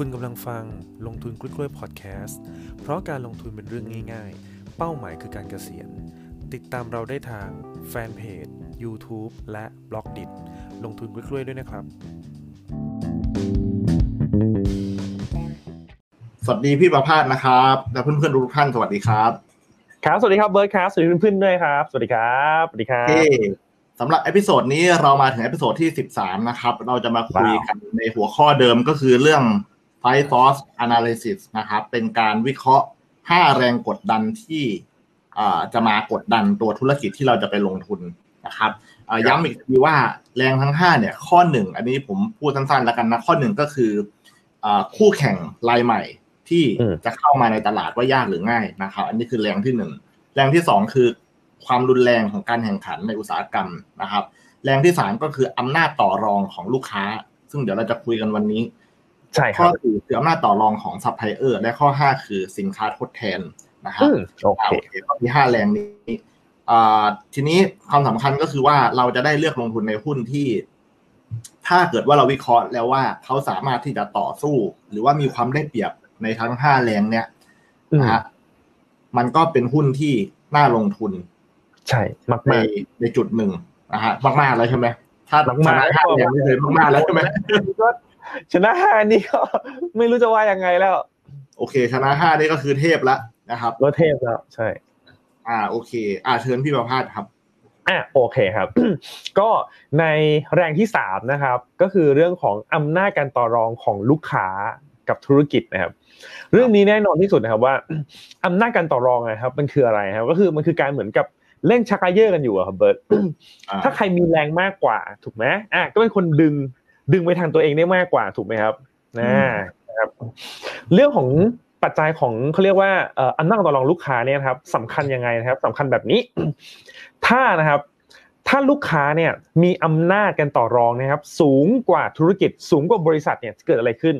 คุณกำลังฟังลงทุนกล้วยๆพอดแคสต์เพราะการลงทุนเป็นเรื่องง่าย ๆ เป้าหมายคือการเกษียณ ติดตามเราได้ทางแฟนเพจ YouTube และ Blockdit ลงทุนกล้วยๆด้วยนะครับ สวัสดีพี่ประภาสนะครับ และเพื่อนๆทุกท่านสวัสดีครับ ครับ สวัสดีครับเบิร์ดครับ สวัสดีเพื่อนๆด้วยครับ สวัสดีครับ สวัสดีครับเฮ้สำหรับ episode นี้เรามาถึง episode ที่ 13 นะครับ เราจะมาคุยกันในหัวข้อเดิมก็คือเรื่อง Price Force Analysis นะครับ เป็นการวิเคราะห์ 5 แรงกดดันที่อ่าจะมากดดันตัวธุรกิจที่เราจะไปลงทุนนะครับอ่าย้ำอีกทีว่าแรงทั้ง 5 เนี่ย ข้อหนึ่งอันนี้ผมพูดสั้นๆแล้วกันนะ ข้อหนึ่งก็คืออ่าคู่แข่งรายใหม่ที่อืมจะเข้ามาในตลาดว่ายากหรือง่ายนะครับ อันนี้คือแรงที่หนึ่งแรงที่สองคือความรุนแรงของการแข่งขันในอุตสาหกรรมนะครับ แรงที่สามก็คืออำนาจต่อรองของลูกค้า ซึ่งเดี๋ยวเราจะคุยกันวันนี้ ใช่ครับข้อสี่คืออำนาจต่อรองของซัพพลายเออร์และข้อห้าคือสินค้าทดแทนนะครับอืมโอเคอ่าโอเคข้อที่ห้าแรงนี้อ่าทีนี้ความสำคัญก็คือว่าเราจะได้เลือกลงทุนในหุ้นที่ ถ้าเกิดว่าเราวิเคราะห์แล้วว่าเขาสามารถที่จะต่อสู้ หรือว่ามีความได้เปรียบในทั้งห้าแรงเนี้ยอืมนะฮะมันก็เป็นหุ้นที่น่าลงทุน ใช่มากในมากในจุดหนึ่งนะฮะมากๆแล้วใช่ไหมถ้ามากๆชนะห้าแรงนี่เลยมากๆแล้วใช่ไหมก็ ชนะห้านี่ก็ไม่รู้จะว่ายังไงแล้ว โอเค ชนะห้านี่ก็คือเทพแล้วนะครับก็เทพแล้วใช่ อ่าโอเค อ่าเชิญพี่ประภาสครับอะโอเคครับ ก็ในแรงที่สามนะครับ ก็คือเรื่องของอำนาจการต่อรองของลูกค้ากับธุรกิจนะครับ เรื่องนี้แน่นอนที่สุดนะครับว่าอำนาจการต่อรองนะครับ มันคืออะไรครับ ก็คือมันคือการเหมือนกับเล่นชักกระเยอะกันอยู่อะครับเบิร์ตอ่าถ้าใครมีแรงมากกว่า ถูกไหมอะก็เป็นคนดึง ดึงไปทางตัวเองได้มากกว่าถูกไหมครับนะนะครับ เรื่องของปัจจัยของเขาเรียกว่าเอ่ออำนาจต่อรองลูกค้าเนี่ยนะครับสำคัญยังไงนะครับสำคัญแบบนี้ ถ้านะครับ ถ้าลูกค้าเนี่ยมีอำนาจกันต่อรองนะครับ สูงกว่าธุรกิจ สูงกว่าบริษัทเนี่ยจะเกิดอะไรขึ้น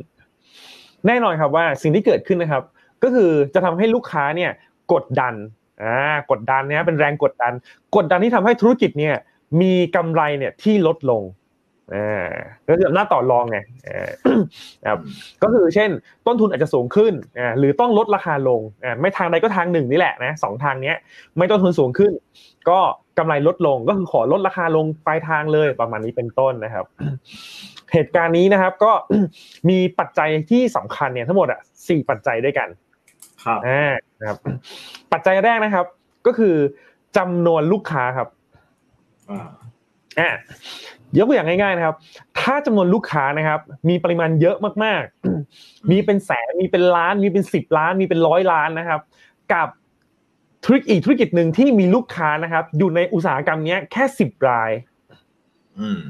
แน่นอนครับว่าสิ่งที่เกิดขึ้นนะครับ ก็คือจะทำให้ลูกค้าเนี่ยกดดันอ่ากดดันเนี่ยเป็นแรงกดดัน กดดันที่ทำให้ธุรกิจเนี่ยมีกำไรเนี่ยที่ลดลง อ่าก็คืออำนาจต่อรองไงอ่านะครับก็คือเช่น ต้นทุนอาจจะสูงขึ้นอ่าหรือต้องลดราคาลงอ่าไม่ทางใดก็ทางหนึ่งนี่แหละนะสองทางเนี้ย ไม่ต้นทุนสูงขึ้น ก็กำไรลดลงก็คือขอลดราคาลงปลายทางเลยประมาณนี้เป็นต้นนะครับ เหตุการณ์นี้นะครับก็มีปัจจัยที่สำคัญเนี่ยทั้งหมดอะสี่ปัจจัยด้วยกัน ครับอ่านะครับ ปัจจัยแรกนะครับ ก็คือจำนวนลูกค้าครับอ่าอะ ยกตัวอย่างง่ายๆนะครับ ถ้าจำนวนลูกค้านะครับ มีปริมาณเยอะมากๆ มีเป็นแสนมีเป็นล้านมีเป็นสิบล้าน มีเป็นร้อยล้านนะครับ กับธุรกิจอีกธุรกิจหนึ่งที่มีลูกค้านะครับ อยู่ในอุตสาหกรรมเนี้ยแค่สิบราย อืม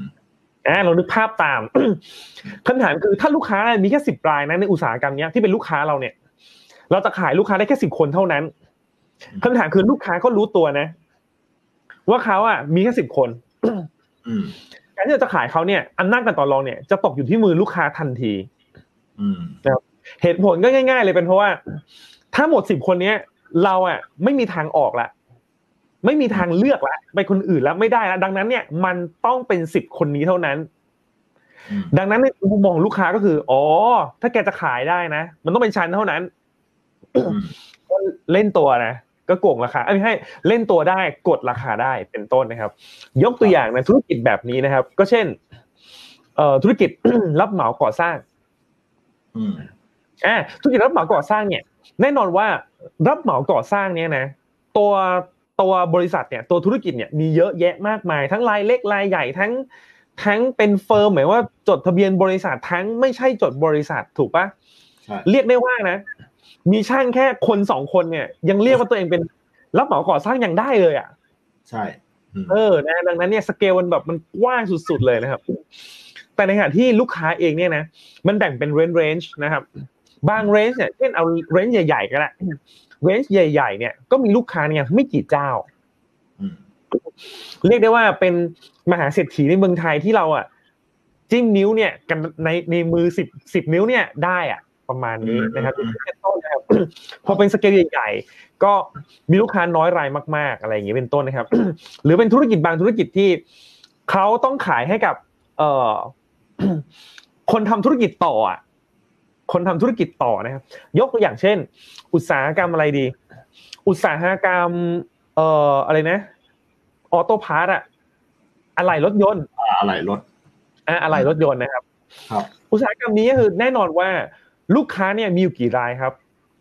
อ่าเรานึกภาพตามคำถามคือถ้าลูกค้ามีแค่สิบรายนะในอุตสาหกรรมเนี้ยที่เป็นลูกค้าเราเนี่ย เราจะขายลูกค้าได้แค่สิบคนเท่านั้นคำถามคือลูกค้าก็รู้ตัวนะ ว่าเขาอะมีแค่สิบคนอืมการ ที่เราจะขายเขาเนี่ยอำนาจการต่อรองเนี่ยจะตกอยู่ที่มือลูกค้าทันทีอืมเหตุผลก็ง่าย ๆ เลยเป็นเพราะว่า ถ้าหมดสิบคนเนี้ย เราอะไม่มีทางออกละไม่มีทางเลือกละไปคนอื่นแล้วไม่ได้ละดังนั้นเนี่ย มันต้องเป็นสิบคนนี้เท่านั้นอืมดังนั้นในมุมมองลูกค้าก็คืออ๋อถ้าแกจะขายได้นะมันต้องเป็นชั้นเท่านั้นอืมก็เล่นตัวนะ ก็โกงราคาเอ้ยไม่ให้เล่นตัวได้กดราคาได้เป็นต้นนะครับ ยกตัวอย่างในธุรกิจแบบนี้นะครับ ก็เช่น เอ่อธุรกิจรับเหมาก่อสร้างอืมอ่าธุรกิจรับเหมาก่อสร้างเนี่ย แน่นอนว่ารับเหมาก่อสร้างเนี่ยนะตัวตัวบริษัทเนี่ยตัวธุรกิจเนี่ยมีเยอะแยะมากมาย ทั้งรายเล็กรายใหญ่ทั้งทั้งเป็นเฟิร์มหมายว่าจดทะเบียนบริษัททั้งไม่ใช่จดบริษัทถูกปะใช่เรียกได้ว่านะ มีช่างแค่คนสองคนเนี่ย ยังเรียกว่าตัวเองเป็น รับเหมาก่อสร้างยังได้เลยอะใช่อืมเออนะดังนั้นเนี่ยสเกลมันแบบมันกว้างสุดๆเลยนะครับ แต่ในขณะที่ลูกค้าเองเนี่ยนะมันแบ่งเป็น range range นะครับ บาง range เนี่ยเช่นเอา range ใหญ่ๆก็ได้ range ใหญ่ ๆ เนี่ยก็มีลูกค้าเนี่ยไม่กี่เจ้าอืมเรียกได้ว่าเป็นมหาเศรษฐีในเมืองไทยที่เราอะจิ้มนิ้วเนี่ยกันในในมือสิบสิบนิ้วเนี่ยได้อะ ประมาณนี้นะครับเป็นต้นนะครับพอเป็นสเกลใหญ่ๆก็มีลูกค้าน้อยรายมาก ๆ อะไรอย่างเงี้ยเป็นต้นนะครับ หรือเป็นธุรกิจบางธุรกิจที่เขาต้องขายให้กับ เอ่อคนทำธุรกิจต่ออะคนทำธุรกิจต่อนะครับ ยกตัวอย่างเช่น อุตสาหกรรมอะไรดี อุตสาหกรรม เอ่ออะไรนะออโต้พาร์ตอะอะไหล่รถยนต์อะไรรถอะอะไหล่รถยนต์นะครับครับ อุตสาหกรรมนี้ก็คือแน่นอนว่า ลูกค้าเนี่ยมีอยู่กี่รายครับ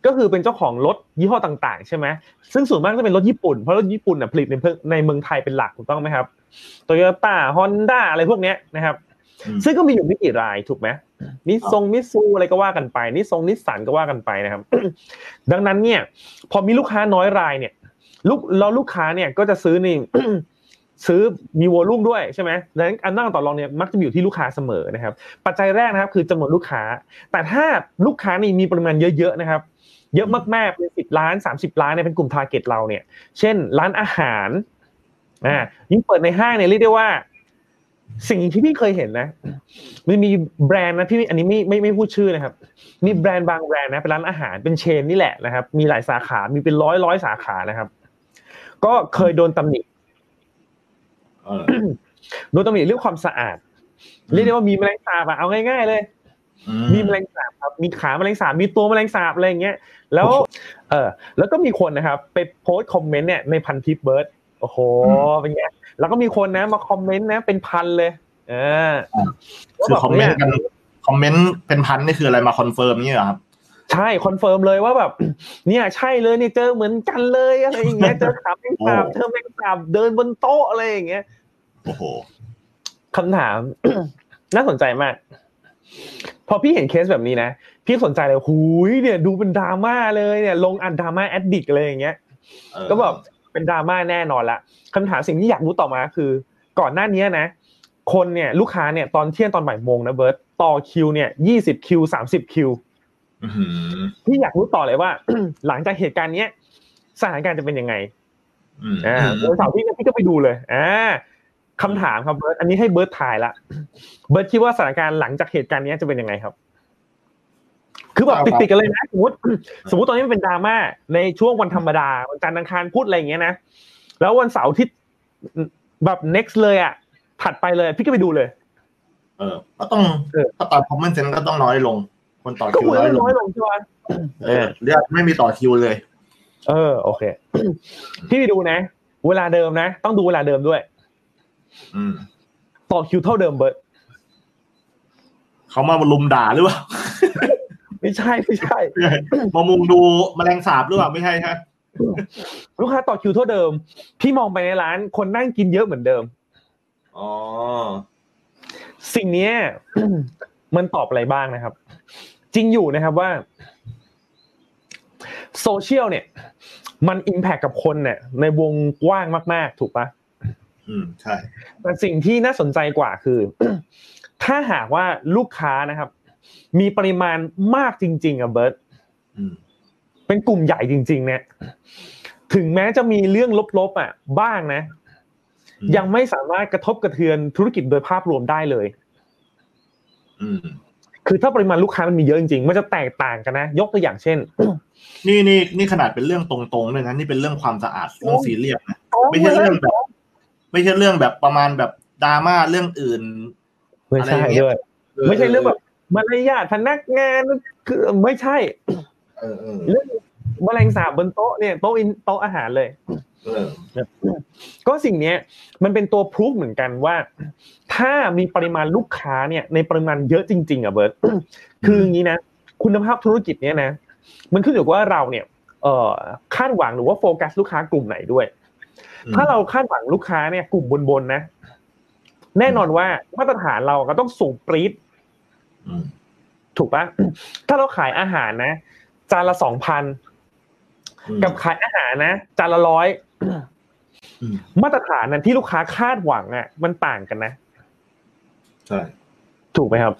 ก็คือเป็นเจ้าของรถยี่ห้อต่าง ๆ ใช่ไหมซึ่งส่วนมากจะเป็นรถญี่ปุ่น เพราะรถญี่ปุ่นน่ะผลิตในเพิ่งในเมืองไทยเป็นหลักถูกต้องไหมครับโตโยต้าฮอนด้าอะไรพวกเนี้ยนะครับอืมซึ่งก็มีอยู่ไม่กี่รายถูกไหมนิซงมิซูอะไรก็ว่ากันไปนิซงนิสสันก็ว่ากันไปนะครับ ดังนั้นเนี่ย พอมีลูกค้าน้อยรายเนี่ย ลูกแล้วลูกค้าเนี่ยก็จะซื้อนี่ ซื้อมีวอลุ่มด้วยใช่ไหมดังนั้นอันนั่งต่อรองเนี่ยมักจะอยู่ที่ลูกค้าเสมอนะครับ ปัจจัยแรกนะครับ คือจำนวนลูกค้า แต่ถ้าลูกค้านี่มีปริมาณเยอะๆนะครับ เยอะมากๆเป็นสิบล้านสามสิบล้านเนี่ยเป็นกลุ่มทาร์เก็ตเราเนี่ย เช่น ร้านอาหารอ่ายิ่งเปิดในห้างเนี่ยเรียกได้ว่า สิ่งที่พี่เคยเห็นนะมันมีแบรนด์นะพี่อันนี้ไม่ไม่ไม่พูดชื่อนะครับ มีแบรนด์บางแบรนด์นะเป็นร้านอาหารเป็นเชนนี่แหละนะครับ มีหลายสาขา มีเป็นร้อยร้อยสาขานะครับ ก็เคยโดนตำหนิ โดนตำหนิเรื่องความสะอาด เรียกได้ว่ามีแมลงสาบอะเอาง่ายๆเลยอืมีแมลงสาบครับมีขาแมลงสาบมีตัวแมลงสาบอะไรอย่างเงี้ย แล้วเออแล้วก็มีคนนะครับ ไปโพสต์คอมเมนต์เนี่ยในพันทิปเบิร์ดโอ้โหเป็นไงแล้วก็มีคนนะมาคอมเมนต์นะ เป็นพันเลยเออคือคอมเมนต์กันคอมเมนต์เป็นพันนี่คืออะไรมา confirm นี่เหรอครับ ใช่ confirm เลยว่าแบบ เนี่ยใช่เลยเนี่ยเจอเหมือนกันเลยอะไรอย่างเงี้ยเจอขาแมลงสาบโอ้เจอแมลงสาบเดินบนโต๊ะอะไรอย่างเงี้ยโอ้โหคำถาม น่าสนใจมาก พอพี่เห็นเคสแบบนี้นะพี่สนใจเลยหูยเนี่ย ดูเป็นดราม่าเลยเนี่ย ลงอัน Drama-addict อะไรอย่างเงี้ยเออก็แบบเป็นดราม่าแน่นอนละคำถามสิ่งที่อยากรู้ต่อมาคือ ก่อนหน้านี้นะ คนเนี่ย ลูกค้าเนี่ยตอนเที่ยงตอนบ่ายโมงนะเบิร์ดต่อคิวเนี่ยยี่สิบคิวสามสิบคิวอื้อหือ พี่อยากรู้ต่อเลยว่า หลังจากเหตุการณ์เนี้ยสถานการณ์จะเป็นยังไงอืมอ่าวันเสาร์ที่พี่ก็ไปดูเลยอ่าคำถามครับเบิร์ดอันนี้ให้เบิร์ดทายละเบิร์ดคิดว่าสถานการณ์หลังจากเหตุการณ์เนี้ยจะเป็นยังไงครับ คือแบบติดๆกันเลยนะสมมติสมมติตอนนี้มันเป็นดราม่าในช่วงวันธรรมดาวันจันทร์อังคารพุธอะไรอย่างเงี้ยนะแล้ววันเสาร์ที่แบบ next เลยอะถัดไปเลย พี่ก็ไปดูเลย เออ ก็ต้องเออถ้าตอน common sense ก็ต้องน้อยลง คนต่อก็คิวเหมือนน้อยลงน้อยลงใช่ไหมเออเรียกไม่มีต่อคิวเลย เออโอเค พี่ไปดูนะ เวลาเดิมนะ ต้องดูเวลาเดิมด้วย อืมต่อคิวเท่าเดิมเบิร์ตเขามาลุมด่าหรือเปล่า ไม่ใช่ไม่ใช่ มามุงดูแมลงสาบหรือเปล่าไม่ใช่ฮะลูกค้าต่อคิวเท่าเดิม พี่มองไปในร้านคนนั่งกินเยอะเหมือนเดิม อ๋อสิ่งเนี้ย มันตอบอะไรบ้างนะครับ จริงอยู่นะครับว่าโซเชียลเนี่ย มันอิมแพคกับคนเนี่ย ในวงกว้างมาก ๆ ถูกปะอืมใช่แต่สิ่งที่น่าสนใจกว่าคือ ถ้าหากว่าลูกค้านะครับ มีปริมาณมากจริง ๆอะเบิร์ตอืมเป็นกลุ่มใหญ่จริง ๆ เนี่ย ถึงแม้จะมีเรื่องลบๆอะ บ้างนะอืมยังไม่สามารถกระทบกระเทือนธุรกิจโดยภาพรวมได้เลยอืม คือถ้าปริมาณลูกค้ามันมีเยอะจริงๆ มันจะแตกต่างกันนะ ยกตัวอย่างเช่น นี่นี่นี่ขนาดเป็นเรื่องตรงๆเลยนะนี่เป็นเรื่องความสะอาดเรื่องซีเรียสนะไม่ใช่เรื่องแบบ ไม่ใช่เรื่องแบบประมาณแบบดราม่าเรื่องอื่นไม่ใช่อะไรอย่างเงี้ยด้วยไม่ใช่เรื่องแบบมารยาทพนักงานคือไม่ใช่เออเออเรื่องแมลงสาบบนโต๊ะเนี่ยโต๊ะอินโต๊ะอาหารเลยเออ ก็สิ่งเนี้ยมันเป็นตัวพรูฟเหมือนกันว่า ถ้ามีปริมาณลูกค้าเนี่ย ในปริมาณเยอะจริง ๆอะเบิร์ตคืออย่างนี้นะ คุณภาพธุรกิจเนี้ยนะ มันขึ้นอยู่กับว่าเราเนี่ยเอ่อคาดหวังหรือว่าโฟกัสลูกค้ากลุ่มไหนด้วย ถ้าเราคาดหวังลูกค้าเนี่ยกลุ่มบนๆนะ แน่นอนว่ามาตรฐานเราก็ต้องสูงปรี๊ดอืมถูกปะถ้าเราขายอาหารนะ จานละสองพันอืมกับขายอาหารนะ จานละร้อยอื มมาตรฐานนั้นที่ลูกค้าคาดหวังอะ มันต่างกันนะใช่ถูกไหมครับ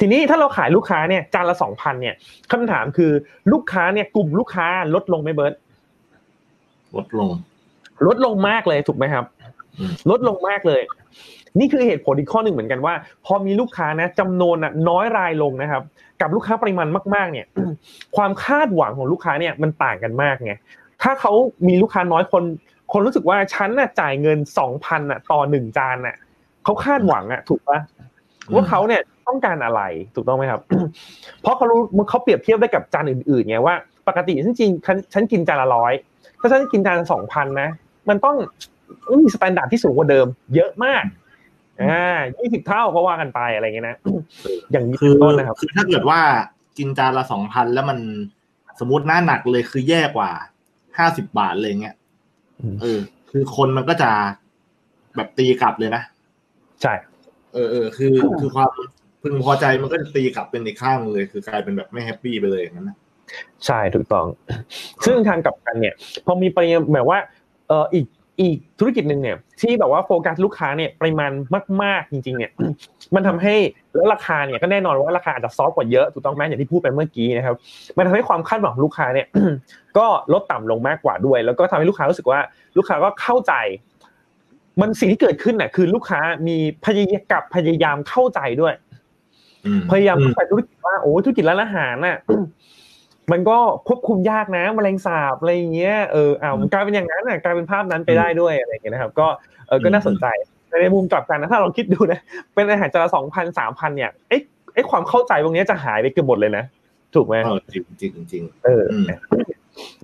ทีนี้ถ้าเราขายลูกค้าเนี่ยจานละสองพันเนี่ยคำถามคือลูกค้าเนี่ยกลุ่มลูกค้าลดลงไหมเบิร์ตลดลง ลดลงมากเลยถูกไหมครับอืมลดลงมากเลย นี่คือเหตุผลอีกข้อหนึ่งเหมือนกันว่า พอมีลูกค้านะจำนวนน่ะน้อยรายลงนะครับ กับลูกค้าปริมาณมาก ๆ เนี่ย ความคาดหวังของลูกค้าเนี่ยมันต่างกันมากไง ถ้าเขามีลูกค้าน้อยคน คนรู้สึกว่าฉันน่ะจ่ายเงินสองพันน่ะ ต่อหนึ่งจานน่ะเขาคาดหวังอะ ถูกปะว่าเขาเนี่ยต้องการอะไรถูกต้องไหมครับ เพราะเขารู้เขาเปรียบเทียบได้กับจานอื่นๆไงว่า ปกติฉันจริงฉันกินจานละร้อยถ้าฉันกินจานสองพันนะมันต้องมี standard ที่สูงกว่าเดิม เยอะมากอ่ายี่สิบเท่าก็ว่ากันไปอะไรเงี้ยนะ อย่างนี้เป็นต้นนะครับ คือถ้าเกิดว่ากินจานละสองพันแล้วมันสมมติหน้าหนักเลยคือแย่กว่า ห้าสิบบาทเลยเงี้ยเออ คือคนมันก็จะแบบตีกลับเลยนะ ใช่ เออเออคือคือความพึงพอใจมันก็จะตีกลับเป็นอีกข้างเลย คือกลายเป็นแบบไม่ happy ไปเลยอย่างนั้นนะใช่ถูกต้อง ซึ่งทางกลับกันเนี่ย พอมีปริมาณแบบว่าเอออีกอีกธุรกิจหนึ่งเนี่ย ที่แบบว่าโฟกัสลูกค้าเนี่ยปริมาณมาก ๆ จริง ๆ เนี่ย มันทำให้แล้วราคาเนี่ยก็แน่นอนว่าราคาอาจจะซอฟกว่าเยอะถูกต้องไหมอย่างที่พูดไปเมื่อกี้นะครับ มันทำให้ความคาดหวังของลูกค้าเนี่ย ก็ลดต่ำลงมากกว่าด้วย แล้วก็ทำให้ลูกค้ารู้สึกว่า ลูกค้าก็เข้าใจ มันสิ่งที่เกิดขึ้นน่ะคือลูกค้ามีพยายามกับพยายามเข้าใจด้วยพยายามเข้าใจธุรกิจว่าโอ้ธุรกิจร้านอาหารน่ะมันก็ควบคุมยากนะแมลงสาบอะไรเงี้ยเอออ้าวมันกลายเป็นอย่างนั้นอะกลายเป็นภาพนั้นไปได้ด้วยอะไรเงี้ยนะครับ ก็เออก็น่าสนใจ ในมุมกลับกันนะถ้าเราคิดดูนะเป็นอาหารจานละสองพันสามพันเนี่ยไอ้ไอ้ความเข้าใจตรงนี้จะหายไปเกือบหมดเลยนะถูกไหมจริงจริงจริงเออ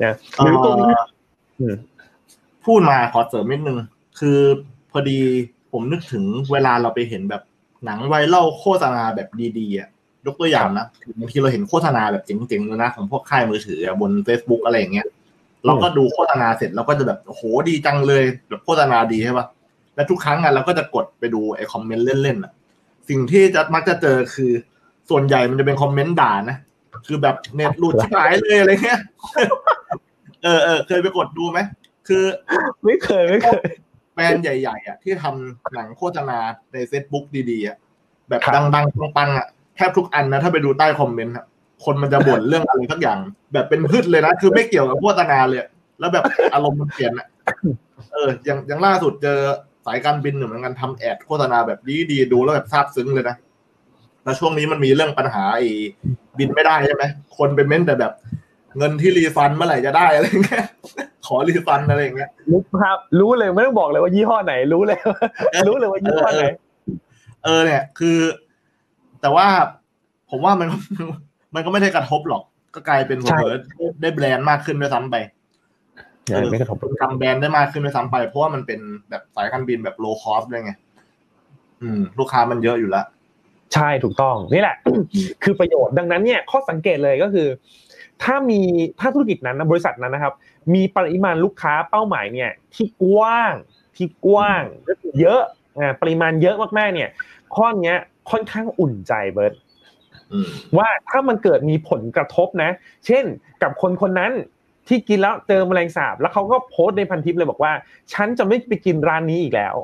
นะหรือตรงนี้พูดมาขอเสริมนิดนึง คือพอดีผมนึกถึงเวลาเราไปเห็นแบบหนังไวรัลโฆษณาแบบดีๆอะยกตัวอย่างนะบางทีเราเห็นโฆษณาแบบเจ๋งๆเลยนะของพวกค่ายมือถือบน Facebook อะไรอย่างเงี้ยเราก็ดูโฆษณาเสร็จเราก็จะแบบโอ้โหดีจังเลยแบบโฆษณาดีใช่ปะ แล้วทุกครั้งอะเราก็จะกดไปดูไอ้คอมเมนต์เล่นๆอะ สิ่งที่จะมักจะเจอคือส่วนใหญ่มันจะเป็นคอมเมนต์ด่านะ คือแบบเน็ตหลุดชิบหายเลยอะไรเงี้ย เออเออเคยไปกดดูไหม คือ ไม่เคยไม่เคยแบรนด์ใหญ่ๆอะที่ทำหนังโฆษณาในเฟซบุ๊กดีๆอะแบบดังๆปังๆอะแทบทุกอันนะ ถ้าไปดูใต้คอมเมนต์คนมันจะบ่นเรื่องอะไรสักอย่าง แบบเป็นพืชเลยนะ คือไม่เกี่ยวกับโฆษณาเลย แล้วแบบอารมณ์มันเปลี่ยนอะเอออย่างอย่างล่าสุดเจอ สายการบินเหมือนกันทำแอดโฆษณาแบบดีดีดูแล้วแบบซาบซึ้งเลยนะแล้วช่วงนี้มันมีเรื่องปัญหาไอ้บินไม่ได้ใช่ไหมคนไปเม้นแต่แบบ เงินที่ refund เมื่อไหร่จะได้อะไรเงี้ยขอ refund อะไรเงี้ยรู้ครับ รู้เลยไม่ต้องบอกเลยว่ายี่ห้อไหน รู้เลย รู้เลยว่ายี่ห้อไหน เออเนี่ย คือ แต่ว่าผมว่ามันมันก็ไม่ได้กระทบหรอก ก็กลายเป็นผมได้แบรนด์มากขึ้นด้วยซ้ำไป ไม่กระทบทำแบรนด์ได้มากขึ้นด้วยซ้ำไป เพราะว่ามันเป็นแบบสายการบินแบบ low cost ด้วยไงอืม ลูกค้ามันเยอะอยู่แล้วใช่ถูกต้องนี่แหละ คือประโยชน์ดังนั้นเนี่ยข้อสังเกตเลยก็คือ ถ้ามีถ้าธุรกิจนั้นบริษัทนั้นนะครับ มีปริมาณลูกค้าเป้าหมายเนี่ย ที่กว้างที่กว้างเยอะปริมาณเยอะมากๆเนี่ย ข้อนี้ค่อนข้างอุ่นใจเบิร์ตว่าถ้ามันเกิดมีผลกระทบนะ เช่น กับคนคนนั้น ที่กินแล้วเจอแมลงสาบ แล้วเขาก็โพสต์ในพันทิปเลยบอกว่า ฉันจะไม่ไปกินร้านนี้อีกแล้ว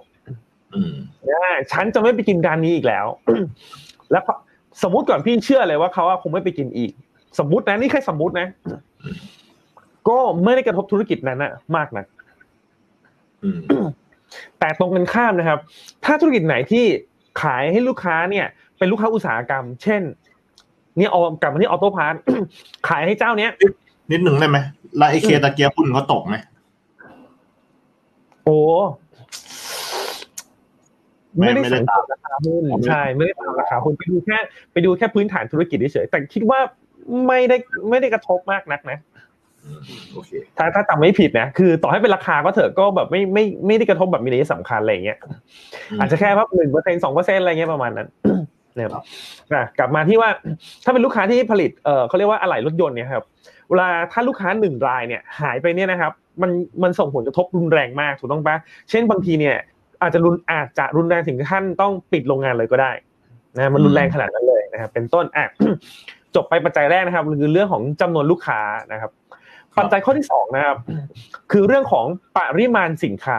นะฉันจะไม่ไปกินร้านนี้อีกแล้ว แล้วสมมุติก่อนพี่เชื่อเลยว่าเขาคงไม่ไปกินอีก สมมตินะนี่แค่สมมตินะ ก็ไม่ได้กระทบธุรกิจนั้นนะมากนะแต่ตรงกันข้ามนะครับ ถ้าธุรกิจไหนที่ขายให้ลูกค้าเนี่ย เป็นลูกค้าอุตสาหกรรม เช่นนี่เอากลับมาที่ออโต้พาร์ทขายให้เจ้าเนี้ย นิดหนึ่งได้ไหมแล้วไอเคตะเกียบหุ้นเขาตกไหมโอ้ไม่ได้สังเกตราคาหุ้นใช่ไม่ได้ตามราคาหุ้นไปดูแค่ ไปดูแค่พื้นฐานธุรกิจเฉยแต่คิดว่าไม่ได้ไม่ได้กระทบมากนักนะถ้าถ้าจำไม่ผิดนะคือ ต่อให้เป็นราคาก็เถอะก็แบบไม่ไม่ไม่ได้กระทบแบบมีนัยสำคัญอะไรเงี้ยอาจจะแค่ว่าหนึ่งเปอร์เซ็นสองเปอร์เซ็นอะไรเงี้ยประมาณนั้น เนี่ยกลับมาที่ว่าถ้าเป็นลูกค้าที่ผลิตเออเขาเรียกว่าอะไหล่รถยนต์เนี่ยครับเวลาถ้าลูกค้าหนึ่งรายเนี่ยหายไปเนี่ยนะครับมันมันส่งผลกระทบรุนแรงมากถูกต้องปะเช่นบางทีเนี่ยอาจจะรุนอาจจะรุนแรงถึงขั้นต้องปิดโรงงานเลยก็ได้นะมันรุนแรงขนาดนั้นเลยนะครับเป็นต้นอะจบไปปัจจัยแรกนะครับคือเรื่องของจำนวนลูกค้านะครับ ปัจจัยข้อที่สองนะครับ คือเรื่องของปริมาณสินค้า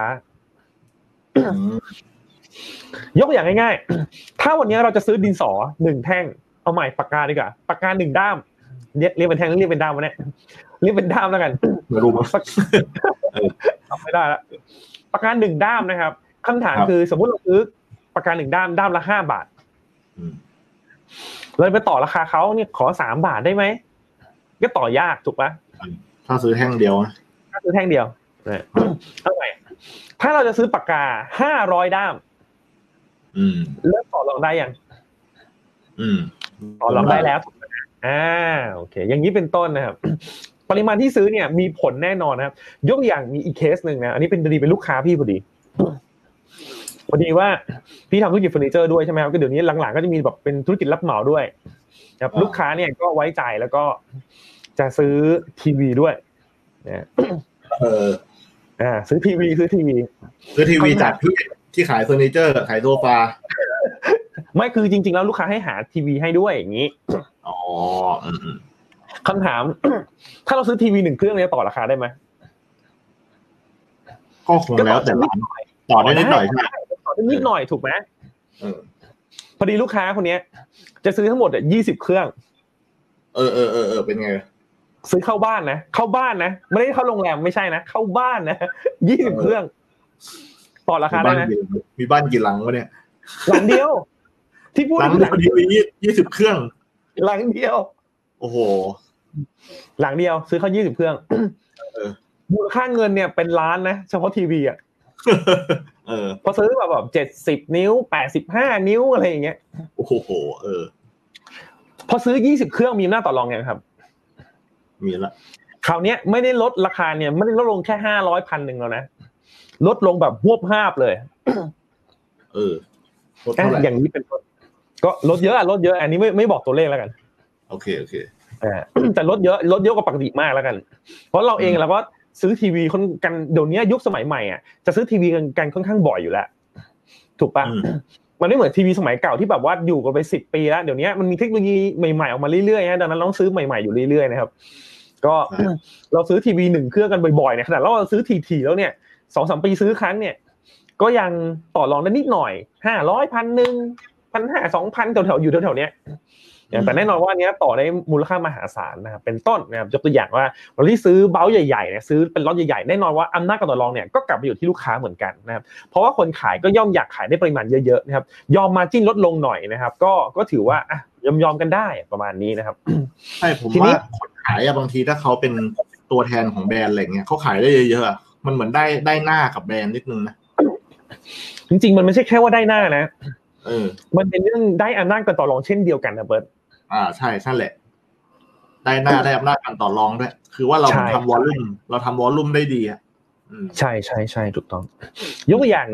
ยกอย่างง่าย ๆ ถ้าวันนี้เราจะซื้อดินสอหนึ่งแท่ง เอาใหม่ปากกาดีกว่า ปากกาหนึ่งด้าม เรียกเรียกเป็นแท่งเรียกเป็นด้ามวะเนี่ยเรียกเป็นด้ามแล้วกันไม่รู้มั้งทำไม่ได้ละปากกาหนึ่งด้ามนะครับคำถามคือสมมุติเราซื้อปากกาหนึ่งด้ามด้ามละห้าบาทเราไปต่อราคาเขาเนี่ยขอสามบาทได้ไหมก็ต่อยากถูกปะถ้าซื้อแท่งเดียวถ้าซื้อแท่งเดียวเท่าไหร่ถ้าเราจะซื้อปากกาห้าร้อยด้าม เริ่มต่อรองได้ยังอืมต่อรองได้แล้วอ่าโอเค อย่างนี้เป็นต้นนะครับปริมาณที่ซื้อเนี่ยมีผลแน่นอนนะครับยกอย่างมีอีกเคสหนึ่งนะอันนี้เป็นดีเป็นลูกค้าพี่พอดีพอดีว่าพี่ทำธุรกิจเฟอร์นิเจอร์ด้วยใช่ไหมครับก็เดี๋ยวนี้หลังๆก็จะมีแบบเป็นธุรกิจรับเหมาด้วยครับลูกค้าเนี่ยก็ไว้ใจแล้วก็จะซื้อทีวีด้วยนะเอออ่า ซื้อทีวีซื้อทีวีซื้อทีวีจากที่ ที่ขายเฟอร์นิเจอร์ขายโซฟาไม่คือจริง ๆ แล้วลูกค้าให้หาทีวีให้ด้วยอย่างนี้อ๋ออืมอืมคำถาม ถ้าเราซื้อทีวีหนึ่งเครื่องเนี่ยต่อราคาได้ไหมก็คงแล้วแต่ร้านต่อได้นิดหน่อยใช่ไหมต่อได้นิดหน่อยถูกไหมเออพอดีลูกค้าคนเนี้ย จะซื้อทั้งหมดอะยี่สิบเครื่อง เออเออเออเออเป็นไงซื้อเข้าบ้านนะเข้าบ้านนะไม่ได้เข้าโรงแรมไม่ใช่นะเข้าบ้านนะยี่สิบเครื่อง ต่อราคามีได้บ้านไหมกี่มีบ้านกี่หลังวะเนี่ยหลังเดียว ที่พูดหลังคือเดียวทีวียี่สิบเครื่อง หลังเดียว โอ้โห หลังเดียวซื้อเข้ายี่สิบเครื่องเออมูลค่าเงินเนี่ยเป็นล้านนะเฉพาะทีวีอะเออพอซื้อแบบแบบเจ็ดสิบนิ้วแปดสิบห้านิ้วอะไรอย่างเงี้ยโอ้โห เออ พอซื้อยี่สิบเครื่องมีหน้าจต่อรองไงครับ มีละคราวเนี้ยไม่ได้ลดราคาเนี่ย ไม่ได้ลดลงแค่ห้าร้อยพันหนึ่งแล้วนะ ลดลงแบบหวบห้าบเลย เออลดเท่าไหร่อย่างนี้เป็นต้นก็ลดเยอะอะลดเยอะ อันนี้ไม่ไม่บอกตัวเลขแล้วกัน โอเคโอเคอ่าแต่ลดเยอะลดเยอะกว่าปกติมากแล้วกัน เพราะเราเองเราก็ซื้อทีวีคนกันเดี๋ยวนี้ยุคสมัยใหม่อะจะซื้อทีวีกันกันค่อนข้างบ่อยอยู่แล้ว ถูกปะอืมมันไม่เหมือนทีวีสมัยเก่าที่แบบว่าอยู่กันไปสิบปีแล้วเดี๋ยวนี้มันมีเทคโนโลยีใหม่ๆออกมาเรื่อยๆนะดังนั้นเราต้องซื้อใหม่ๆอยู่เรื่อยๆนะครับ ก็เราซื้อทีวีหนึ่งเครื่องกันบ่อยๆเนี่ยขนาดเราซื้อทีๆแล้วเนี่ย สองสามปีซื้อครั้งเนี่ย ก็ยังต่อรองได้นิดหน่อยห้าร้อยพันหนึ่งพันห้าสองพันแถวๆอยู่แถวๆเนี้ยแต่แน่นอนว่าอันเนี้ยต่อได้มูลค่ามหาศาลนะครับเป็นต้นนะครับยกตัวอย่างว่าเราที่ซื้อเบ้าใหญ่ๆเนี่ยซื้อเป็นล็อตใหญ่ๆแน่นอนว่าอำนาจการต่อรองเนี่ยก็กลับไปอยู่ที่ลูกค้าเหมือนกันนะครับเพราะว่าคนขายก็ย่อมอยากขายได้ปริมาณเยอะๆนะครับยอมมาจิ้นลดลงหน่อยนะครับ ก็ก็ถือว่าอะยอมยอมๆกันได้ประมาณนี้นะครับใช่ผมทีนี้ว่าคนขายอะบางทีถ้าเขาเป็นตัวแทนของแบรนด์อะไรเงี้ยเขาขายได้เยอะๆอะ มันเหมือนได้ได้หน้ากับแบรนด์นิดนึงนะจริง ๆ มันไม่ใช่แค่ว่าได้หน้านะเออ มันเป็นเรื่องได้อำนาจการต่อรองเช่นเดียวกันนะเบิร์ตอ่าใช่นั่นแหละ ได้หน้าได้อำนาจการต่อรองด้วยคือว่าเราใช่ทำ volume เราทำ volume ได้ดีอะอืมใช่ใช่ใช่ถูกต้อง ยกตัวอย่าง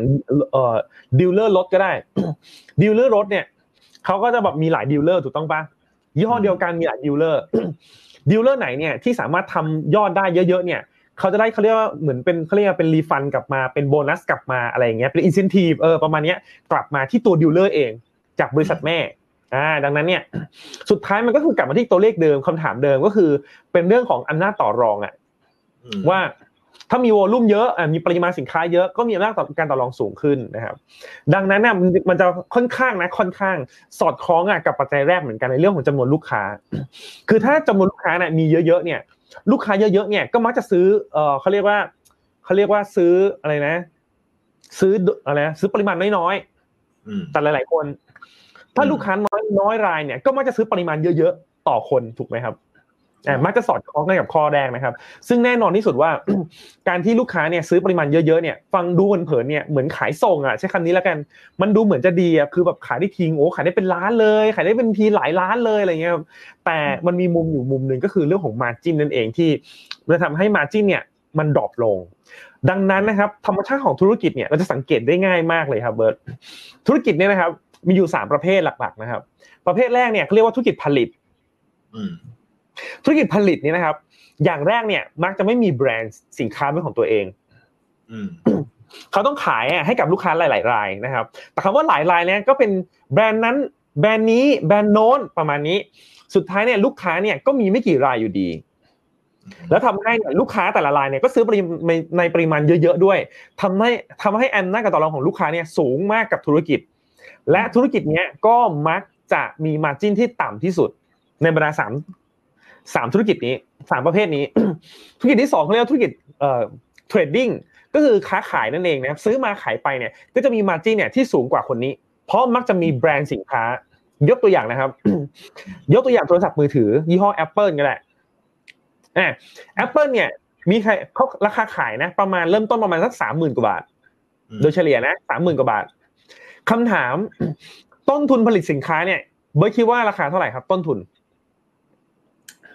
เอ่อ dealer รถก็ได้ dealer รถเนี่ยเขาก็จะแบบมีหลาย dealer ถูกต้องปะยี่ห้อเดียวกันมีหลาย dealer dealer ไหนเนี่ยที่สามารถทำยอดได้เยอะๆเนี่ย เขาจะได้เขาเรียกว่าเหมือนเป็นเขาเรียกว่าเป็นรีฟันกลับมาเป็นโบนัสกลับมาอะไรอย่างเงี้ยเป็นอินเซนティブเออประมาณเนี้ยกลับมาที่ตัวดีลเลอร์เอง จากบริษัทแม่อ่าดังนั้นเนี่ยสุดท้ายมันก็คือกลับมาที่ตัวเลขเดิมคำถามเดิมก็คือ เป็นเรื่องของอำนาจต่อรองอะว่าถ้ามีวอลุ่มเยอะมีปริมาณสินค้าเยอะก็มีอำนาจต่อการต่อรองสูงขึ้นนะครับ ดังนั้นเนี่ยมันจะค่อนข้างนะค่อนข้างสอดคล้องกับปัจจัยแรกเหมือนกันในเรื่องของจำนวนลูกค้า คือถ้าจำนวนลูกค้าเนี่ยมีเยอะๆเนี่ย ลูกค้าเยอะๆเนี่ยก็มักจะซื้อเออเขาเรียกว่าเขาเรียกว่าซื้ออะไรนะ ซื้ออะไรนะซื้อปริมาณน้อยอืมๆแต่หลาย ๆ คน ถ้าลูกค้าน้อยน้อยรายเนี่ย ก็มักจะซื้อปริมาณเยอะๆต่อคนถูกไหมครับอ่า มักจะสอดคล้องกันกับข้อแรกนะครับ ซึ่งแน่นอนที่สุดว่า การที่ลูกค้าเนี่ยซื้อปริมาณเยอะๆเนี่ย ฟังดูเผินๆเนี่ยเหมือนขายส่งอะใช้คำนี้แล้วกัน มันดูเหมือนจะดีอะคือแบบขายได้ทิ้งโอ้ขายได้เป็นล้านเลย ขายได้เป็นทีหลายล้านเลยอะไรเงี้ยครับแต่มันมีมุมอยู่มุมหนึ่งก็คือเรื่องของมาจิ้นนั่นเองที่มันทำให้ margin เนี่ยมัน drop ลง ดังนั้นนะครับธรรมชาติของธุรกิจเนี่ยเราจะสังเกตได้ง่ายมากเลยครับเบิร์ตธุรกิจเนี่ยนะครับ มีอยู่สามประเภทหลักๆนะครับ ประเภทแรกเนี่ยเขาเรียกว่าธุรกิจผลิต ธุรกิจผลิตเนี่ยนะครับ อย่างแรกเนี่ย มักจะไม่มีแบรนด์สินค้าเป็นของตัวเองอืมเขาต้องขายอะให้กับลูกค้าหลาย ๆ รายนะครับ แต่คำว่าหลายรายเนี่ยก็เป็นแบรนด์นั้นแบรนด์นี้แบรนด์โน้นประมาณนี้ สุดท้ายเนี่ยลูกค้าเนี่ยก็มีไม่กี่รายอยู่ดี แล้วทำให้เนี่ยลูกค้าแต่ละรายเนี่ยก็ซื้อปริมาณในปริมาณเยอะ ๆ ด้วยทำให้ทำให้อำนาจการต่อรองของลูกค้าเนี่ยสูงมากกับธุรกิจ และธุรกิจเนี้ยก็มักจะมีมาจิ้นที่ต่ำที่สุด ในบรรดาสาม สามธุรกิจนี้สามประเภทนี้ ธุรกิจที่สองเขาเรียกว่าธุรกิจเอ่อเทรดดิ้งก็คือค้าขายนั่นเองนะครับซื้อมาขายไปเนี่ยก็จะมีมาจิ้นเนี่ยที่สูงกว่าคนนี้ เพราะมักจะมีแบรนด์สินค้ายกตัวอย่างนะครับ ยกตัวอย่างโทรศัพท์มือถือ ยี่ห้อ Apple ก็ได้อ่า Apple เนี่ย มีใครเขาราคาขายนะ ประมาณเริ่มต้นประมาณสักสามหมื่นกว่าบาทอืมโดยเฉลี่ยนะสามหมื่นกว่าบาทคำถามต้นทุนผลิตสินค้าเนี่ยเบิร์ดคิดว่าราคาเท่าไหร่ครับ ต้นทุน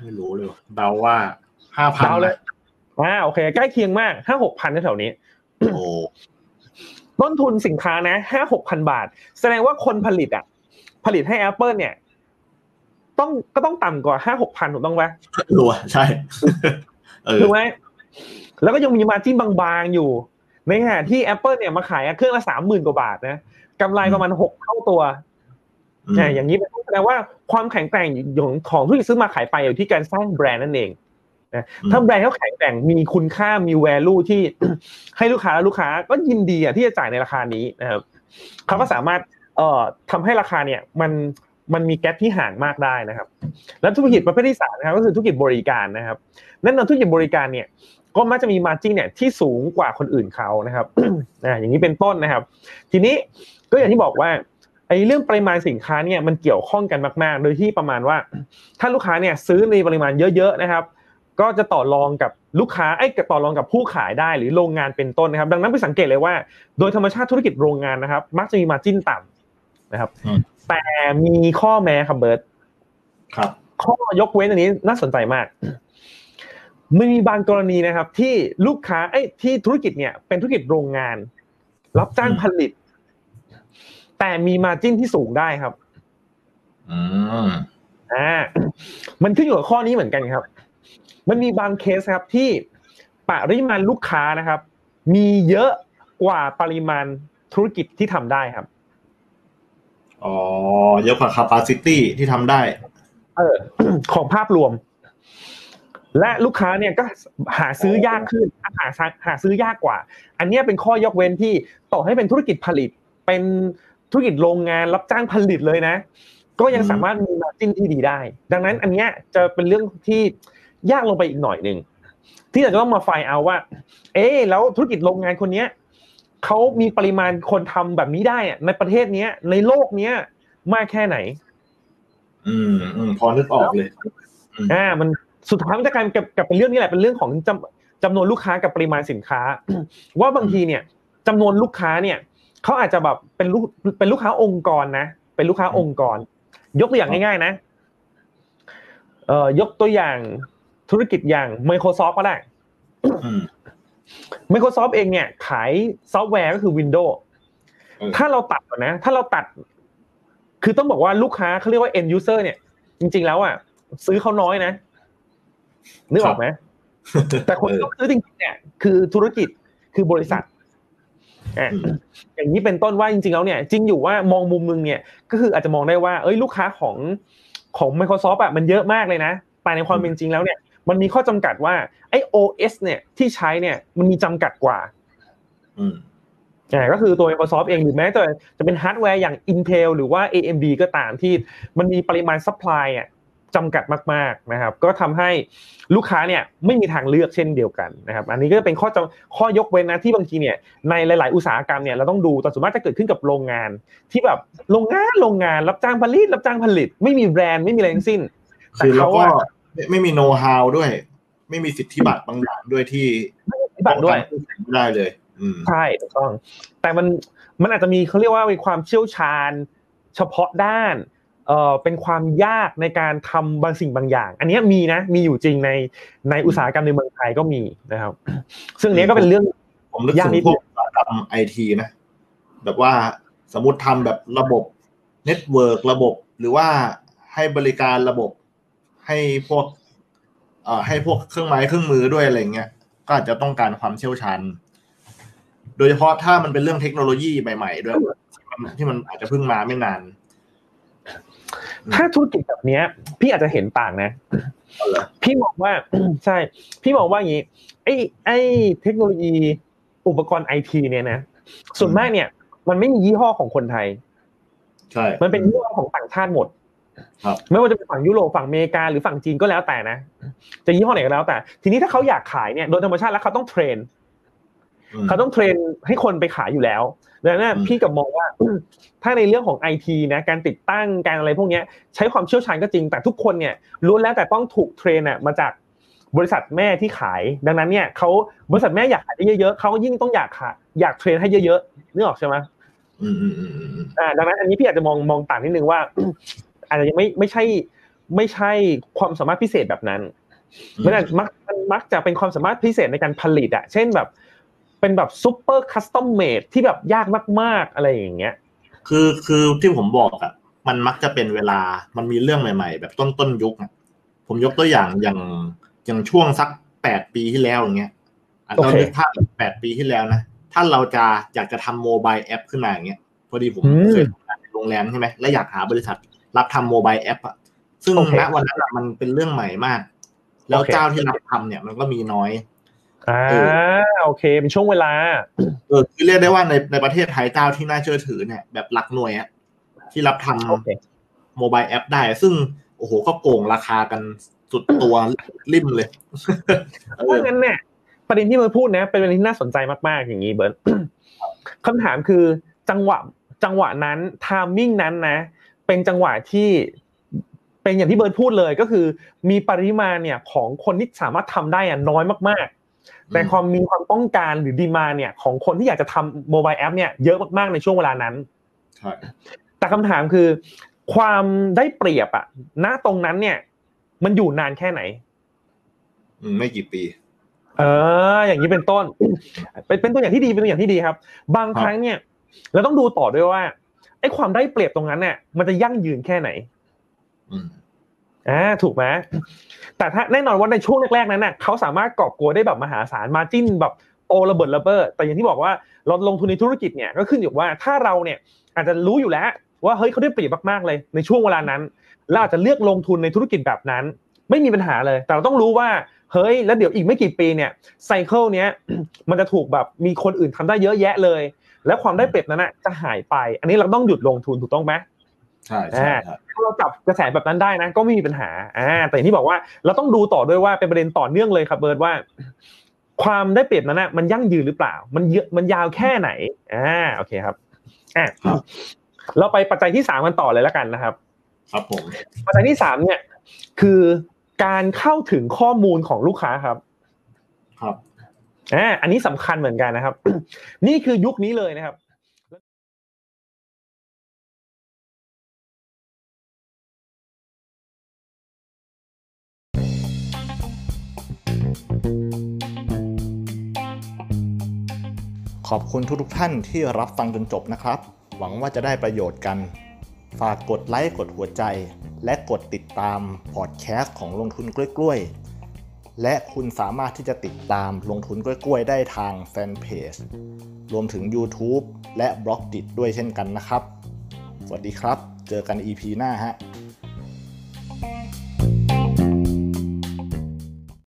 ไม่รู้เลยว่ะเดาว่าห้าพันเดาเลยอ่าโอเค ใกล้เคียงมากห้าหกพันแถวๆนี้โอ้ต้นทุนสินค้านะห้าหกพันบาท แสดงว่าคนผลิตอะ ผลิตให้ Apple เนี่ย ต้องก็ต้องต่ำกว่าห้าหกพันถูกต้องไหมรัวใช่เออถูกไหมแล้วก็ยังมีมาจิ้นบางๆอยู่ในขณะที่ Apple เนี่ยมาขายเครื่องละสามหมื่นกว่าบาทนะกำไรประมาณหกเท่าตัว อืมอ่าอย่างนี้เป็นต้นแสดงว่าความแข็งแกร่งของของธุรกิจซื้อมาขายไปอยู่ที่การสร้างแบรนด์นั่นเองนะถ้าแบรนด์เขาแข็งแกร่งมีคุณค่ามี value ที่ให้ลูกค้าแล้วลูกค้าก็ยินดีอะที่จะจ่ายในราคานี้นะครับเขาก็สามารถเอ่อทำให้ราคาเนี่ยมันมันมีแกลที่ห่างมากได้นะครับ แล้วธุรกิจประเภทที่สามนะครับก็คือธุรกิจบริการนะครับแน่นอนธุรกิจบริการเนี่ยก็มักจะมีมาจิ้นเนี่ยที่สูงกว่าคนอื่นเขานะครับอ่าอย่างนี้เป็นต้นนะครับ ทีนี้ก็อย่างที่บอกว่า ไอ้เรื่องปริมาณสินค้าเนี่ยมันเกี่ยวข้องกันมากๆ โดยที่ประมาณว่าถ้าลูกค้าเนี่ยซื้อในปริมาณเยอะๆนะครับ ก็จะต่อรองกับลูกค้าไอ้ยต่อรองกับผู้ขายได้หรือโรงงานเป็นต้นนะครับ ดังนั้นไปสังเกตเลยว่า โดยธรรมชาติธุรกิจโรงงานนะครับ มักจะมีมาจิ้นต่ำนะครับ แต่มีข้อแม้ครับเบิร์ตครับ ข้อยกเว้นอันนี้น่าสนใจมากมันมีบางกรณีนะครับ ที่ลูกค้าไอ้ยที่ธุรกิจเนี่ยเป็นธุรกิจโรงงาน รับจ้างผลิต แต่มีมาจิ้นที่สูงได้ครับอืมอ่ามันขึ้นอยู่กับข้อนี้เหมือนกันครับ มันมีบางเคสครับที่ปริมาณลูกค้านะครับ มีเยอะกว่าปริมาณธุรกิจที่ทำได้ครับอ๋อเยอะกว่า capacity ที่ทำได้ เออ ของภาพรวม และลูกค้าเนี่ยก็หาซื้อยากขึ้นหาหาซื้อยากกว่า อันเนี้ยเป็นข้อยกเว้นที่ต่อให้เป็นธุรกิจผลิตเป็น ธุรกิจโรงงานรับจ้างผลิตเลยนะ ก็ยังอืมสามารถมีมาจิ้นที่ดีได้ ดังนั้นอันเนี้ยจะเป็นเรื่องที่ยากลงไปอีกหน่อยหนึ่งที่เราจะต้องมาไฟเอาว่า เอ๊ะแล้วธุรกิจโรงงานคนเนี้ยเขามีปริมาณคนทำแบบนี้ได้อะในประเทศเนี้ย ในโลกเนี้ยมากแค่ไหน อืมอืมพอนึกออกเลยอ่า มันสุดท้ายมันจะกลายเป็นกับกับเป็นเรื่องนี้แหละเป็นเรื่องของจำจำนวนลูกค้ากับปริมาณสินค้า ว่าบางทีเนี่ยจำนวนลูกค้าเนี่ย เขาอาจจะแบบเป็นลูกเป็นลูกค้าองค์กรนะ เป็นลูกค้าองค์กร ยกตัวอย่างง่าย ๆ นะเอ่อยกตัวอย่างธุรกิจอย่าง Microsoft ก็ได้อืม Microsoft เองเนี่ย ขายซอฟต์แวร์ก็คือ Windows เออถ้าเราตัดก่อนนะ ถ้าเราตัด คือต้องบอกว่าลูกค้าเขาเรียกว่า end user เนี่ย จริง ๆ แล้วอะ ซื้อเขาน้อยนะนึกออกไหมแต่คนที่ซื้อจริงๆเนี่ย คือธุรกิจคือบริษัท อะอืมอย่างนี้เป็นต้นว่าจริงๆแล้วเนี่ยจริงอยู่ว่ามองมุมนึงเนี่ยก็คืออาจจะมองได้ว่าเอ้ยลูกค้าของของ Microsoft อะมันเยอะมากเลยนะ แต่ในความเป็นจริงแล้วเนี่ยมันมีข้อจำกัดว่าไอ้ OS เนี่ยที่ใช้เนี่ยมันมีจำกัดกว่า อืมอ่าก็คือตัว Microsoft เองหรือแม้แต่จะเป็นฮาร์ดแวร์อย่าง Intel หรือว่า AMD ก็ตามที่มันมีปริมาณ supply อะ จำกัดมากๆนะครับ ก็ทำให้ลูกค้าเนี่ยไม่มีทางเลือกเช่นเดียวกันนะครับ อันนี้ก็เป็นข้อจำข้อยกเว้นนะที่บางทีเนี่ยในหลาย ๆ อุตสาหกรรมเนี่ยเราต้องดูแต่ส่วนมากจะเกิดขึ้นกับโรงงาน ที่แบบโรงงานโรงงาน รับจ้างผลิตรับจ้างผลิต ไม่มีแบรนด์ไม่มีอะไรทั้งสิ้นคือแล้วก็แต่เขาอะไม่ไม่มีโน้ตฮาวด้วย ไม่มีสิทธิบัตรบางอย่างด้วยที่ปฏิบัติด้วยป้องกันคู่แข่งไม่ได้เลยอืมใช่ถูกต้อง แต่มันมันอาจจะมีเขาเรียกว่าเป็นความเชี่ยวชาญ เฉพาะด้าน เอ่อเป็นความยากในการทำบางสิ่งบางอย่าง อันเนี้ยมีนะมีอยู่จริงในในอุตสาหกรรมในเมืองไทยก็มีนะครับ ซึ่งอันเนี้ยก็เป็นเรื่องผมนึกอย่างนึงพวกอุตสาหกรรมไอทีนะแบบว่าสมมติทำแบบระบบ network ระบบ หรือว่าให้บริการระบบให้พวกเอ่อให้พวกเครื่องไม้เครื่องมือด้วยอะไรเงี้ยก็อาจจะต้องการความเชี่ยวชาญโดยเฉพาะถ้ามันเป็นเรื่องเทคโนโลยีใหม่ ๆ ด้วยที่มันที่มันอาจจะเพิ่งมาไม่นาน ถ้าธุรกิจแบบเนี้ย พี่อาจจะเห็นต่างนะเอาเหรอพี่มองว่าใช่ พี่มองว่าอย่างนี้ไอ้ไอ้เทคโนโลยีอุปกรณ์ไอทีเนี่ยนะส่วนมากเนี่ย มันไม่มียี่ห้อของคนไทย ใช่ มันเป็นยี่ห้อของต่างชาติหมดครับไม่ว่าจะเป็นฝั่งยุโรปฝั่งอเมริกาหรือฝั่งจีนก็แล้วแต่นะจะยี่ห้อไหนก็แล้วแต่ ทีนี้ถ้าเขาอยากขายเนี่ยโดยธรรมชาติแล้วเขาต้องเทรนอืม เขาต้องเทรนให้คนไปขายอยู่แล้วดังนั้นอืมพี่กับมองว่าถ้าในเรื่องของไอทีนะการติดตั้งการอะไรพวกเนี้ยใช้ความเชี่ยวชาญก็จริงแต่ทุกคนเนี่ยล้วนแล้วแต่ต้องถูกเทรนอะมาจากบริษัทแม่ที่ขาย ดังนั้นเนี่ยเขาบริษัทแม่อยากขายได้เยอะๆเขายิ่งต้องอยากขายอยาก train ให้เยอะๆนึกออกใช่ไหมอืมอืมอืมอืมอ่าดังนั้นอันนี้พี่อาจจะมองมองต่างนิดนึงว่าอาจจะยังไม่ไม่ใช่ไม่ใช่ความสามารถพิเศษแบบนั้นมันอาจมักมันมักจะเป็นความสามารถพิเศษในการผลิตอะเช่นแบบ เป็นแบบ super custom made ที่แบบยากมากๆอะไรอย่างเงี้ย คือคือที่ผมบอกอะมันมักจะเป็นเวลามันมีเรื่องใหม่ ๆ แบบต้นต้นยุคอะผมยกตัวอย่างอย่างอย่างช่วงสักแปดปีที่แล้วอย่างเงี้ยเราคิดภาพแปดปีที่แล้วนะถ้าเราจะอยากจะทำโมบายแอปขึ้นมาอย่างเงี้ยพอดีผมเคยทำงานในโรงแรมใช่ไหมและอยากหาบริษัทรับทำโมบายแอปอะซึ่งณวันนั้นมันเป็นเรื่องใหม่มาก แล้วเจ้าที่รับทำเนี่ยมันก็มีน้อย อ่าโอเค เป็นช่วงเวลา เออคือเรียกได้ว่าในในประเทศไทยเจ้าที่น่าเชื่อถือเนี่ยแบบหลักหน่วยอะที่รับทำ mobile app ได้ ซึ่งโอ้โหก็โก่งราคากันสุดตัวริมเลยเพราะงั้นเนี่ยประเด็นที่มาพูดนะ เป็นประเด็นที่น่าสนใจมากๆอย่างนี้เบิร์ตคำถามคือจังหวะจังหวะนั้น timing นั้นนะ เป็นจังหวะที่เป็นอย่างที่เบิร์ตพูดเลยก็คือ มีปริมาณเนี่ยของคนที่สามารถทำได้อะน้อยมากๆ แต่ความมีความต้องการหรือ demand เนี่ยของคนที่อยากจะทำ mobile app เนี่ยเยอะมากๆในช่วงเวลานั้นแต่คำถามคือ ความได้เปรียบอะณตรงนั้นเนี่ย มันอยู่นานแค่ไหนไม่กี่ปี เออ อย่างนี้เป็นต้น เป็นเป็นตัวอย่างที่ดีเป็นตัวอย่างที่ดีครับ บางครั้งเนี่ย เราต้องดูต่อด้วยว่าไอ้ความได้เปรียบตรงนั้นเนี่ย มันจะยั่งยืนแค่ไหน อ่าถูกไหมแต่ถ้าแน่นอนว่าในช่วงแรกๆนั้นน่ะเขาสามารถกอบโกยได้แบบมหาศาลมาจิ้นแบบโตระเบิดระเบ้อแต่อย่างที่บอกว่าเราลงทุนในธุรกิจเนี่ยก็ขึ้นอยู่ว่าถ้าเราเนี่ยอาจจะรู้อยู่แล้วว่าเฮ้ยเขาได้เปรียบมากๆเลยในช่วงเวลานั้นเราอาจจะเลือกลงทุนในธุรกิจแบบนั้น ไม่มีปัญหาเลย แต่เราต้องรู้ว่าเฮ้ยแล้วเดี๋ยวอีกไม่กี่ปีเนี่ยไซเคิลเนี้ยมันจะถูกแบบมีคนอื่นทำได้เยอะแยะเลย แล้วความได้เปรียบนั้นนะจะหายไป อันนี้เราต้องหยุดลงทุนถูกต้องไหม ใช่ใช่ถ้าเราจับกระแสแบบนั้นได้นะ ก็ไม่มีปัญหาอ่าแต่อย่างที่บอกว่าเราต้องดูต่อด้วยว่าเป็นประเด็นต่อเนื่องเลยครับเบิร์ดว่า ความได้เปรียบนั้นนะมันยั่งยืนหรือเปล่า มันเยอะมันยาวแค่ไหนอ่าโอเคครับอ่าเราไปปัจจัยที่สามกันต่อเลยแล้วกันนะครับ ครับผมปัจจัยที่สามเนี่ย คือการเข้าถึงข้อมูลของลูกค้าครับ ครับอ่าอันนี้สำคัญเหมือนกันนะครับ นี่คือยุคนี้เลยนะครับ ขอบคุณทุกท่านที่รับฟังจนจบนะครับ หวังว่าจะได้ประโยชน์กัน ฝากกดไลค์กดหัวใจ และกดติดตามพอดแคสต์ของลงทุนกล้วยๆ และคุณสามารถที่จะติดตามลงทุนกล้วยๆ ได้ทางแฟนเพจรวมถึง YouTube และ Blockdit ด้วยเช่นกันนะครับ สวัสดีครับ เจอกัน EP หน้าฮะ